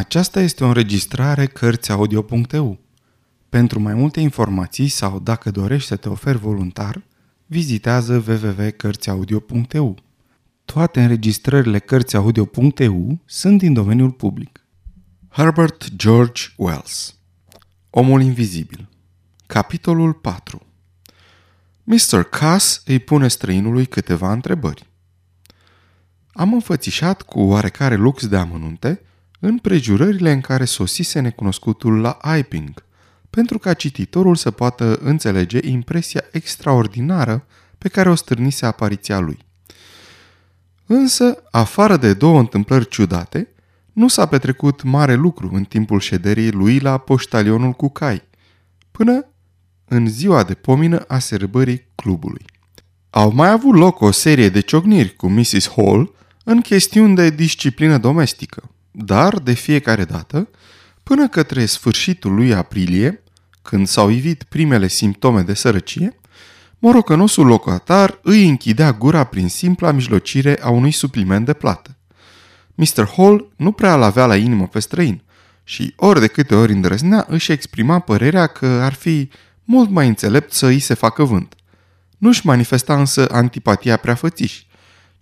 Aceasta este o înregistrare Cărțiaudio.eu. Pentru mai multe informații sau dacă dorești să te oferi voluntar, vizitează www.cărțiaudio.eu. Toate înregistrările Cărțiaudio.eu sunt din domeniul public. Herbert George Wells Omul invizibil Capitolul 4 Mr. Cass îi pune străinului câteva întrebări. Am înfățișat cu oarecare lux de amănunte în prejurările în care sosise necunoscutul la Iping, pentru ca cititorul să poată înțelege impresia extraordinară pe care o stârnise apariția lui. Însă, afară de două întâmplări ciudate, nu s-a petrecut mare lucru în timpul șederii lui la poștalionul cu cai, până în ziua de pomină a sărbării clubului. Au mai avut loc o serie de ciocniri cu Mrs. Hall în chestiuni de disciplină domestică, dar de fiecare dată, până către sfârșitul lui aprilie, când s-au ivit primele simptome de sărăcie, morocănosul locatar îi închidea gura prin simpla mijlocire a unui supliment de plată. Mr. Hall nu prea l avea la inimă pe străin și ori de câte ori îndrăznea își exprima părerea că ar fi mult mai înțelept să îi se facă vânt. Nu-și manifesta însă antipatia prea fățiși,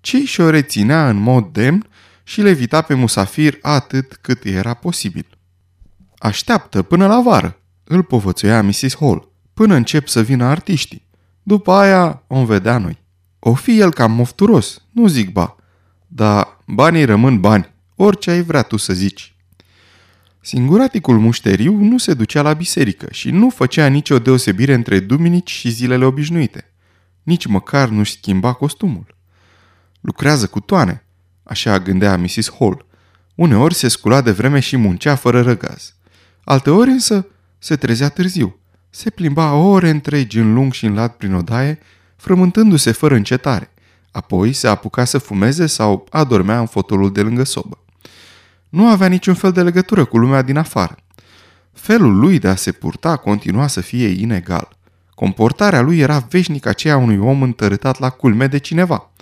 ci și-o reținea în mod demn și le evita pe musafir atât cât era posibil. Așteaptă până la vară, îl povățuia Mrs. Hall, până încep să vină artiștii. După aia o vedea noi. O fi el cam mofturos, nu zic ba, dar banii rămân bani, orice ai vrea tu să zici. Singuraticul mușteriu nu se ducea la biserică și nu făcea nicio deosebire între duminici și zilele obișnuite. Nici măcar nu-și schimba costumul. Lucrează cu toane, așa gândea Mrs. Hall. Uneori se scula de vreme și muncea fără răgaz. Alteori însă se trezea târziu. Se plimba ore întregi în lung și în lat prin odaie, frământându-se fără încetare. Apoi se apuca să fumeze sau adormea în fotolul de lângă sobă. Nu avea niciun fel de legătură cu lumea din afară. Felul lui de a se purta continua să fie inegal. Comportarea lui era veșnic aceea unui om întărâtat la culme de cineva –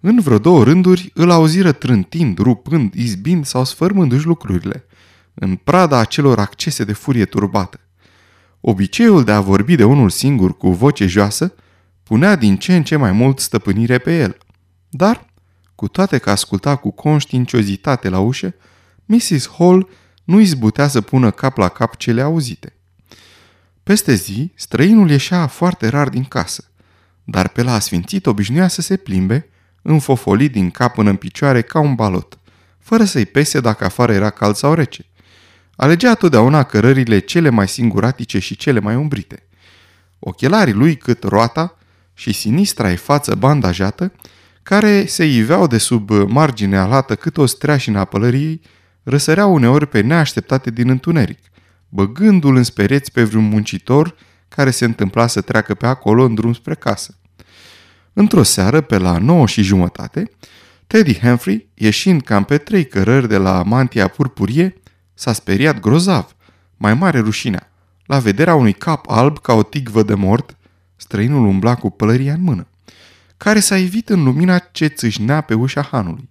în vreo două rânduri îl auziră trântind, rupând, izbind sau sfărmându-și lucrurile, în prada acelor accese de furie turbată. Obiceiul de a vorbi de unul singur cu voce joasă punea din ce în ce mai mult stăpânire pe el. Dar, cu toate că asculta cu conștiinciozitate la ușă, Mrs. Hall nu izbutea să pună cap la cap cele auzite. Peste zi, străinul ieșea foarte rar din casă, dar pe la asfințit obișnuia să se plimbe, înfofolit din cap până în picioare ca un balot, fără să-i pese dacă afară era cald sau rece. Alegea totdeauna cărările cele mai singuratice și cele mai umbrite. Ochelarii lui cât roata și sinistra e față bandajată, care se iveau de sub marginea lată cât o streașină a pălăriei, răsăreau uneori pe neașteptate din întuneric, băgându-l în spereți pe vreun muncitor care se întâmpla să treacă pe acolo în drum spre casă. Într-o seară, pe la 9 și jumătate, Teddy Humphrey, ieșind cam pe trei cărări de la mantia purpurie, s-a speriat grozav, mai mare rușinea, la vederea unui cap alb ca o tigvă de mort, străinul umbla cu pălăria în mână, care s-a evit în lumina ce țâșnea pe ușa hanului.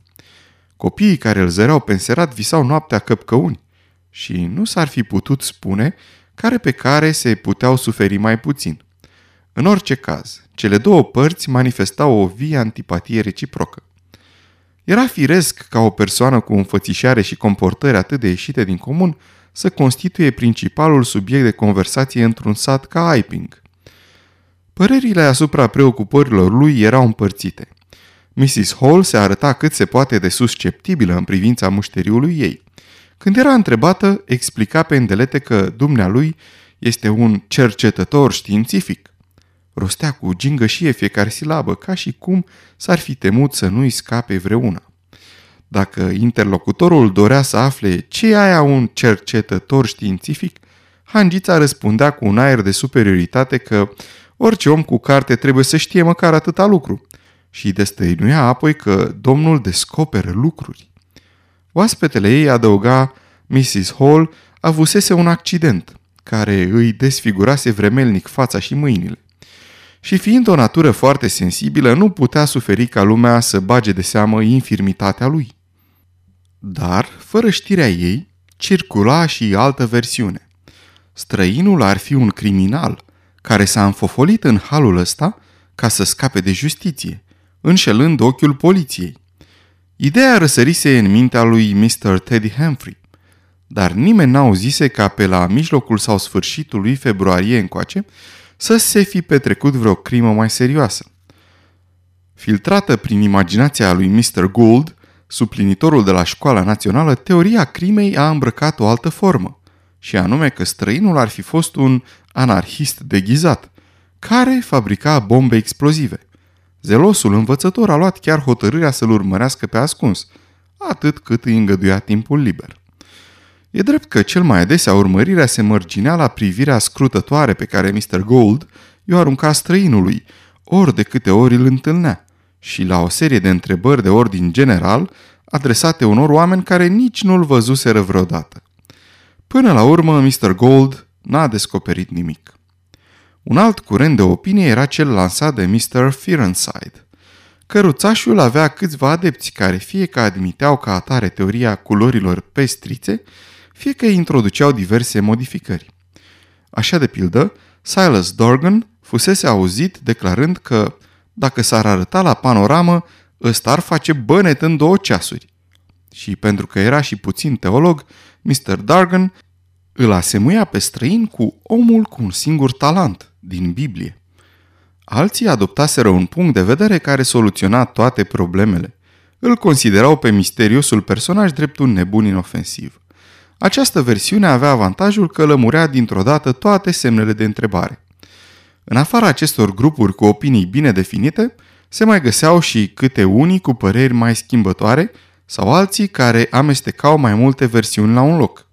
Copiii care îl zăreau penserat visau noaptea căpcăuni și nu s-ar fi putut spune care pe care se puteau suferi mai puțin. În orice caz, cele două părți manifestau o vie antipatie reciprocă. Era firesc ca o persoană cu înfățișare și comportări atât de ieșite din comun să constituie principalul subiect de conversație într-un sat ca Iping. Părerile asupra preocupărilor lui erau împărțite. Mrs. Hall se arăta cât se poate de susceptibilă în privința mușteriului ei. Când era întrebată, explica pe îndelete că dumnealui este un cercetător științific Rostea cu gingășie fiecare silabă, ca și cum s-ar fi temut să nu-i scape vreuna. Dacă interlocutorul dorea să afle ce e aia un cercetător științific, Hangița răspundea cu un aer de superioritate că orice om cu carte trebuie să știe măcar atâta lucru și destăinuia apoi că domnul descoperă lucruri. Oaspetele ei adăuga Mrs. Hall avusese un accident care îi desfigurase vremelnic fața și mâinile și fiind o natură foarte sensibilă, nu putea suferi ca lumea să bage de seamă infirmitatea lui. Dar, fără știrea ei, circula și altă versiune. Străinul ar fi un criminal care s-a înfofolit în halul ăsta ca să scape de justiție, înșelând ochiul poliției. Ideea răsărise în mintea lui Mr. Teddy Humphrey, dar nimeni n-auzise ca pe la mijlocul sau sfârșitul lui februarie încoace să se fi petrecut vreo crimă mai serioasă. Filtrată prin imaginația lui Mr. Gould, suplinitorul de la școala națională, teoria crimei a îmbrăcat o altă formă, și anume că străinul ar fi fost un anarhist deghizat, care fabrica bombe explozive. Zelosul învățător a luat chiar hotărârea să-l urmărească pe ascuns, atât cât îi îngăduia timpul liber. E drept că cel mai adesea urmărirea se mărginea la privirea scrutătoare pe care Mr. Gold i-o arunca străinului, ori de câte ori îl întâlnea, și la o serie de întrebări de ordin general adresate unor oameni care nici nu-l văzuseră vreodată. Până la urmă, Mr. Gold n-a descoperit nimic. Un alt curent de opinie era cel lansat de Mr. Fearenside. Căruțașul avea câțiva adepți care fie că admiteau ca atare teoria culorilor pestrițe, fie că introduceau diverse modificări. Așa de pildă, Silas Dorgan fusese auzit declarând că, dacă s-ar arăta la panoramă, ăsta ar face bănet în două ceasuri. Și pentru că era și puțin teolog, Mr. Dargan îl asemuia pe străin cu omul cu un singur talent din Biblie. Alții adoptaseră un punct de vedere care soluționa toate problemele. Îl considerau pe misteriosul personaj drept un nebun inofensiv. Această versiune avea avantajul că lămurea dintr-o dată toate semnele de întrebare. În afara acestor grupuri cu opinii bine definite, se mai găseau și câte unii cu păreri mai schimbătoare sau alții care amestecau mai multe versiuni la un loc.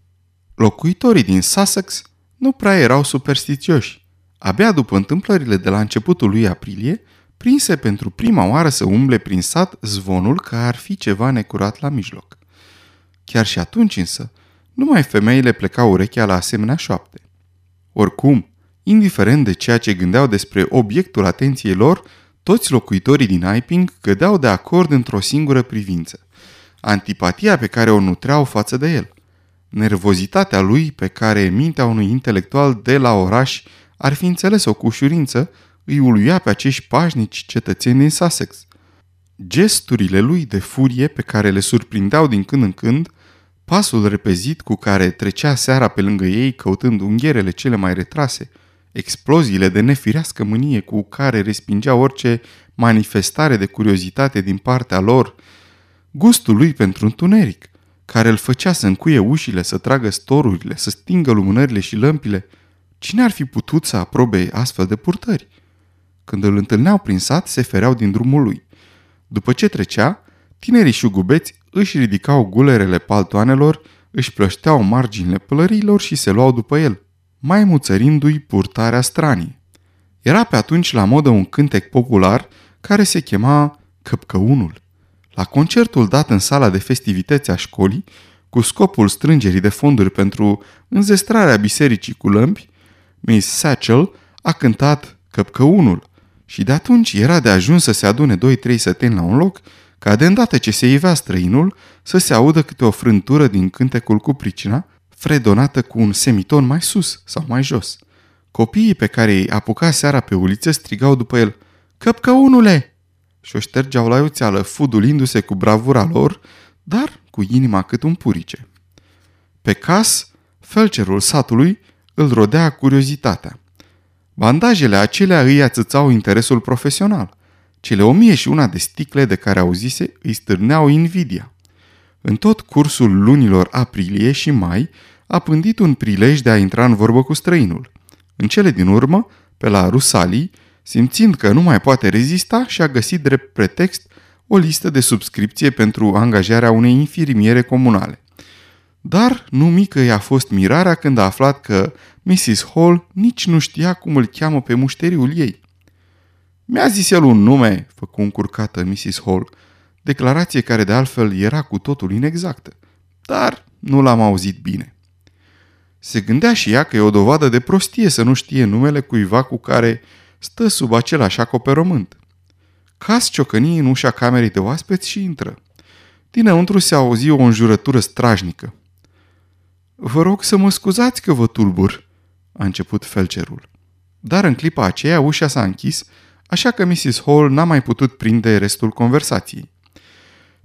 Locuitorii din Sussex nu prea erau superstițioși. Abia după întâmplările de la începutul lui aprilie, prinse pentru prima oară să umble prin sat zvonul că ar fi ceva necurat la mijloc. Chiar și atunci însă, numai femeile plecau urechea la asemenea șoapte. Oricum, indiferent de ceea ce gândeau despre obiectul atenției lor, toți locuitorii din Iping cădeau de acord într-o singură privință. Antipatia pe care o nutreau față de el. Nervozitatea lui pe care mintea unui intelectual de la oraș ar fi înțeles-o cu ușurință, îi uluia pe acești pașnici cetățeni din Sussex. Gesturile lui de furie pe care le surprindeau din când în când Pasul repezit cu care trecea seara pe lângă ei căutând unghierele cele mai retrase, exploziile de nefirească mânie cu care respingea orice manifestare de curiozitate din partea lor, gustul lui pentru întuneric, care îl făcea să încuie ușile, să tragă storurile, să stingă lumânările și lămpile, cine ar fi putut să aprobe astfel de purtări? Când îl întâlneau prin sat, se fereau din drumul lui. După ce trecea, tinerii șugubeți își ridicau gulerele paltoanelor, își plășteau marginile pălăriilor și se luau după el, mai muțărindu-i purtarea stranii. Era pe atunci la modă un cântec popular care se chema Căpcăunul. La concertul dat în sala de festivități a școlii, cu scopul strângerii de fonduri pentru înzestrarea bisericii cu lămpi, Miss Satchel a cântat Căpcăunul și de atunci era de ajuns să se adune doi-trei săteni la un loc ca de îndată ce se ivea străinul să se audă câte o frântură din cântecul cu pricina, fredonată cu un semiton mai sus sau mai jos. Copiii pe care îi apuca seara pe uliță strigau după el, Căpcăunule! și o ștergeau la iuțeală, fudulindu-se cu bravura lor, dar cu inima cât un purice. Pe cas, felcerul satului îl rodea curiozitatea. Bandajele acelea îi ațățau interesul profesional. Cele o mie și una de sticle de care auzise îi stârneau invidia. În tot cursul lunilor aprilie și mai a pândit un prilej de a intra în vorbă cu străinul. În cele din urmă, pe la Rusalii, simțind că nu mai poate rezista și-a găsit drept pretext o listă de subscripție pentru angajarea unei infirmiere comunale. Dar nu mică i-a fost mirarea când a aflat că Mrs. Hall nici nu știa cum îl cheamă pe mușteriul ei. Mi-a zis el un nume, făcu încurcată Mrs. Hall, declarație care de altfel era cu totul inexactă, dar nu l-am auzit bine. Se gândea și ea că e o dovadă de prostie să nu știe numele cuiva cu care stă sub același acoperământ. Cas ciocănii în ușa camerei de oaspeți și intră. Dinăuntru se auzi o înjurătură strajnică. Vă rog să mă scuzați că vă tulbur, a început felcerul. Dar în clipa aceea ușa s-a închis, așa că Mrs. Hall n-a mai putut prinde restul conversației.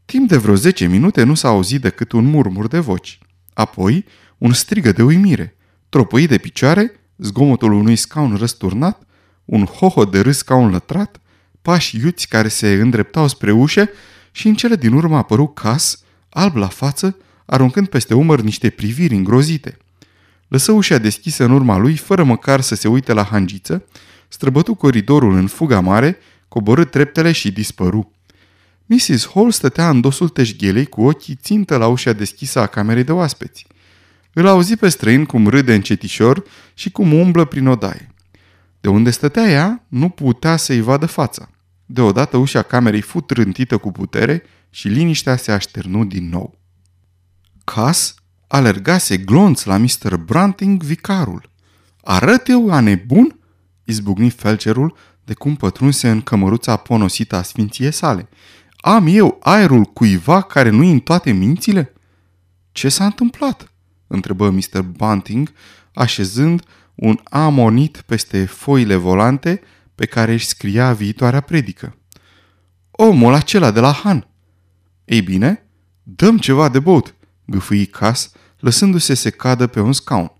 Timp de vreo zece minute nu s-a auzit decât un murmur de voci. Apoi, un strigă de uimire, tropăit de picioare, zgomotul unui scaun răsturnat, un hoho de râs ca un lătrat, pași iuți care se îndreptau spre ușă și în cele din urmă a apărut Cas, alb la față, aruncând peste umăr niște priviri îngrozite. Lăsă ușa deschisă în urma lui, fără măcar să se uite la hangiță, străbătu coridorul în fuga mare, coborâ treptele și dispăru. Mrs. Hall stătea în dosul teșghelei cu ochii țintă la ușa deschisă a camerei de oaspeți. Îl auzi pe străin cum râde încetișor și cum umblă prin odaie. De unde stătea ea, nu putea să-i vadă fața. Deodată ușa camerei fu trântită cu putere și liniștea se așternu din nou. Cas alergase glonț la Mr. Branting vicarul. Arăt eu a nebun? Izbucni felcerul de cum pătrunse în cămăruța ponosită a sfinției sale. Am eu aerul cuiva care nu-i în toate mințile? Ce s-a întâmplat? întrebă Mr. Bunting, așezând un amonit peste foile volante pe care își scria viitoarea predică. Omul acela de la Han. Ei bine, dăm ceva de băut, gâfâi Cas, lăsându-se să cadă pe un scaun.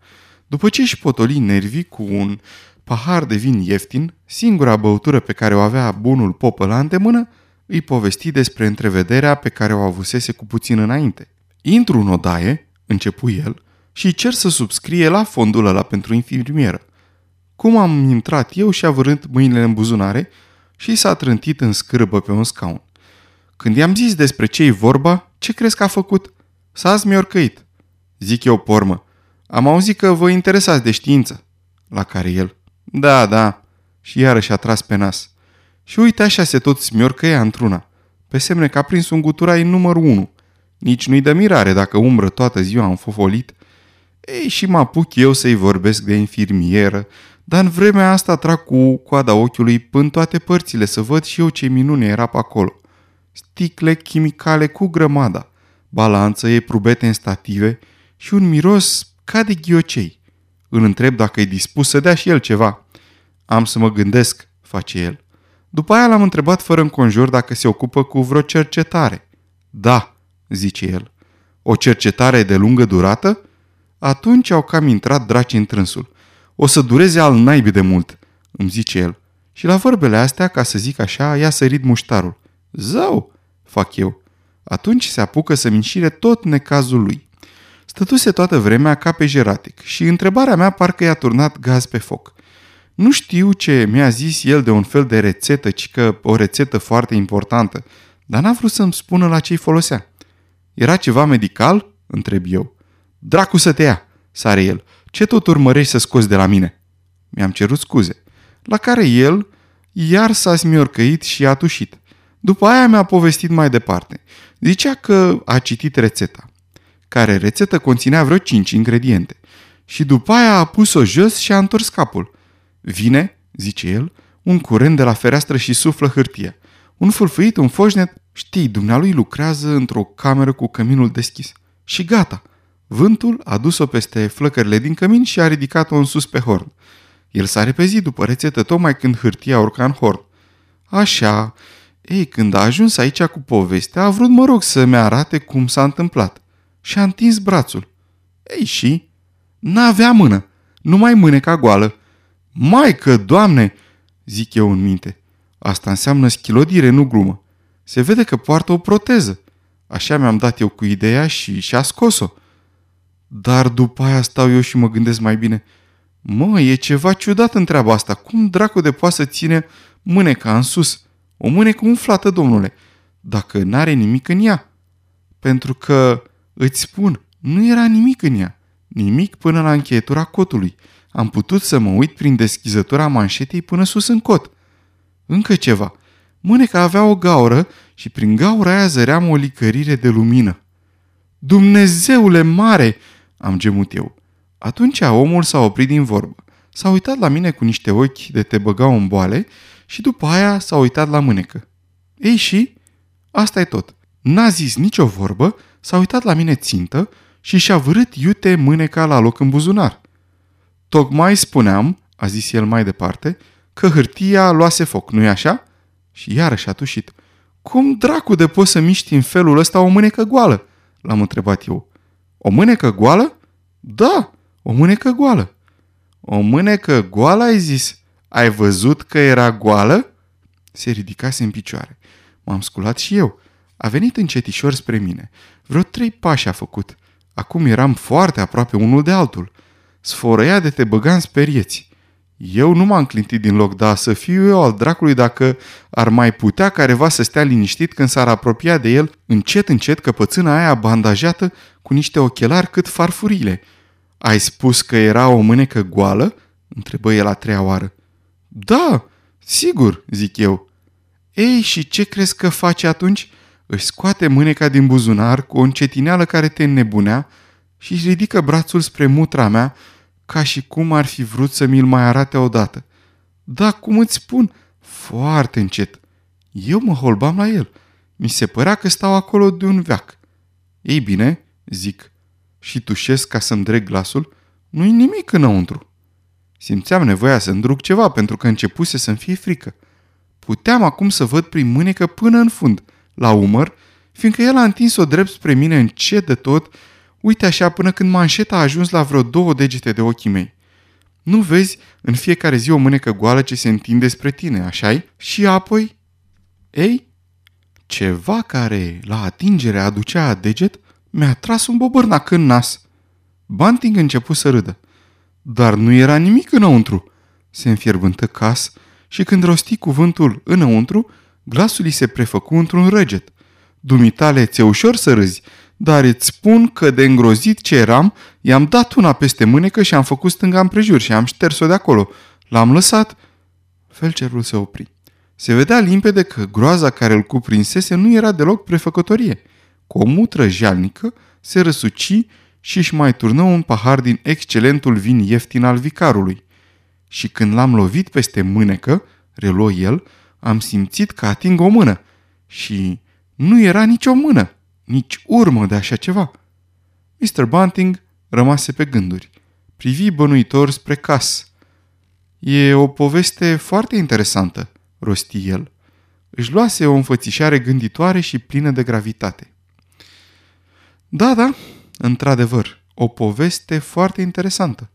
După ce își potoli nervii cu un pahar de vin ieftin, singura băutură pe care o avea bunul popă la îndemână, îi povesti despre întrevederea pe care o avusese cu puțin înainte. Intru în odaie, începu el, și cer să subscrie la fondul ăla pentru infirmieră. Cum am intrat eu și avârând mâinile în buzunare și s-a trântit în scârbă pe un scaun. Când i-am zis despre ce-i vorba, ce crezi că a făcut? S-a smiorcăit. Zic eu pormă. Am auzit că vă interesați de știință. La care el. Da, da. Și iarăși a tras pe nas. Și uite așa se tot smiorcăia într-una. Pe semne că a prins un guturai numărul 1. Nici nu-i de mirare dacă umbră toată ziua în fofolit. Ei, și mă apuc eu să-i vorbesc de infirmieră, dar în vremea asta trag cu coada ochiului până toate părțile să văd și eu ce minune era pe acolo. Sticle chimicale cu grămada, balanță, e prubete în stative și un miros ca de ghiocei. Îl întreb dacă e dispus să dea și el ceva. Am să mă gândesc, face el. După aia l-am întrebat fără înconjur dacă se ocupă cu vreo cercetare. Da, zice el. O cercetare de lungă durată? Atunci au cam intrat draci în trânsul. O să dureze al naibii de mult, îmi zice el. Și la vorbele astea, ca să zic așa, i-a sărit muștarul. Zău, fac eu. Atunci se apucă să-mi înșire tot necazul lui. Stătuse toată vremea ca pe jeratic și întrebarea mea parcă i-a turnat gaz pe foc. Nu știu ce mi-a zis el de un fel de rețetă, ci că o rețetă foarte importantă, dar n-a vrut să-mi spună la ce-i folosea. Era ceva medical? întreb eu. Dracu să te ia, sare el. Ce tot urmărești să scoți de la mine? Mi-am cerut scuze. La care el iar s-a smiorcăit și a tușit. După aia mi-a povestit mai departe. Zicea că a citit rețeta, care rețetă conținea vreo cinci ingrediente. Și după aia a pus-o jos și a întors capul. Vine, zice el, un curent de la fereastră și suflă hârtie. Un fulfuit, un foșnet, știi, dumnealui lucrează într-o cameră cu căminul deschis. Și gata. Vântul a dus-o peste flăcările din cămin și a ridicat-o în sus pe horn. El s-a repezit după rețetă tocmai când hârtia urca în horn. Așa, ei, când a ajuns aici cu povestea, a vrut, mă rog, să-mi arate cum s-a întâmplat. Și a întins brațul. Ei, și? N-avea mână, numai mâneca goală. Maică, doamne, zic eu în minte. Asta înseamnă schilodire, nu glumă. Se vede că poartă o proteză. Așa mi-am dat eu cu ideea și și-a scos-o. Dar după aia stau eu și mă gândesc mai bine. Mă, e ceva ciudat în treaba asta. Cum dracu de poate să ține mâneca în sus? O mânecă umflată, domnule, dacă n-are nimic în ea. Pentru că, îți spun, nu era nimic în ea. Nimic până la încheietura cotului. Am putut să mă uit prin deschizătura manșetei până sus în cot. Încă ceva. Mâneca avea o gaură și prin gaura aia zăream o licărire de lumină. Dumnezeule mare! am gemut eu. Atunci omul s-a oprit din vorbă. S-a uitat la mine cu niște ochi de te băgau în boale și după aia s-a uitat la mânecă. Ei și? asta e tot. N-a zis nicio vorbă, s-a uitat la mine țintă și și-a vârât iute mâneca la loc în buzunar. Tocmai spuneam, a zis el mai departe, că hârtia luase foc, nu-i așa? Și iarăși a tușit. Cum dracu de poți să miști în felul ăsta o mânecă goală? L-am întrebat eu. O mânecă goală? Da, o mânecă goală. O mânecă goală, ai zis? Ai văzut că era goală? Se ridicase în picioare. M-am sculat și eu. A venit încetișor spre mine. Vreo trei pași a făcut. Acum eram foarte aproape unul de altul. Sfărăia de te băga în sperieți. Eu nu m-am clintit din loc, dar să fiu eu al dracului dacă ar mai putea careva să stea liniștit când s-ar apropia de el încet încet căpățâna aia bandajată cu niște ochelari cât farfurile. Ai spus că era o mânecă goală? întrebă el a treia oară. Da, sigur, zic eu. Ei, și ce crezi că face atunci? Își scoate mâneca din buzunar cu o încetineală care te înnebunea și își ridică brațul spre mutra mea ca și cum ar fi vrut să mi-l mai arate odată. Da, cum îți spun, foarte încet. Eu mă holbam la el. Mi se părea că stau acolo de un veac. Ei bine, zic, și tușesc ca să-mi dreg glasul, nu-i nimic înăuntru. Simțeam nevoia să îndruc ceva pentru că începuse să-mi fie frică. Puteam acum să văd prin mânecă până în fund, la umăr, fiindcă el a întins-o drept spre mine încet de tot Uite așa până când manșeta a ajuns la vreo două degete de ochii mei. Nu vezi în fiecare zi o mânecă goală ce se întinde spre tine, așa Și apoi... Ei, ceva care la atingere aducea deget mi-a tras un bobârnac în nas. Banting început să râdă. Dar nu era nimic înăuntru. Se înfierbântă cas și când rosti cuvântul înăuntru, glasul îi se prefăcu într-un răget. Dumitale, ți-e ușor să râzi, dar îți spun că de îngrozit ce eram, i-am dat una peste mânecă și am făcut stânga împrejur și am șters-o de acolo. L-am lăsat. Felcerul se opri. Se vedea limpede că groaza care îl cuprinsese nu era deloc prefăcătorie. Cu o mutră jalnică se răsuci și își mai turnă un pahar din excelentul vin ieftin al vicarului. Și când l-am lovit peste mânecă, reluă el, am simțit că ating o mână. Și nu era nicio mână nici urmă de așa ceva. Mr. Bunting rămase pe gânduri. Privi bănuitor spre casă. E o poveste foarte interesantă, rosti el. Își luase o înfățișare gânditoare și plină de gravitate. Da, da, într-adevăr, o poveste foarte interesantă,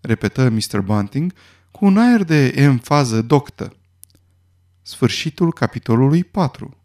repetă Mr. Bunting cu un aer de emfază doctă. Sfârșitul capitolului 4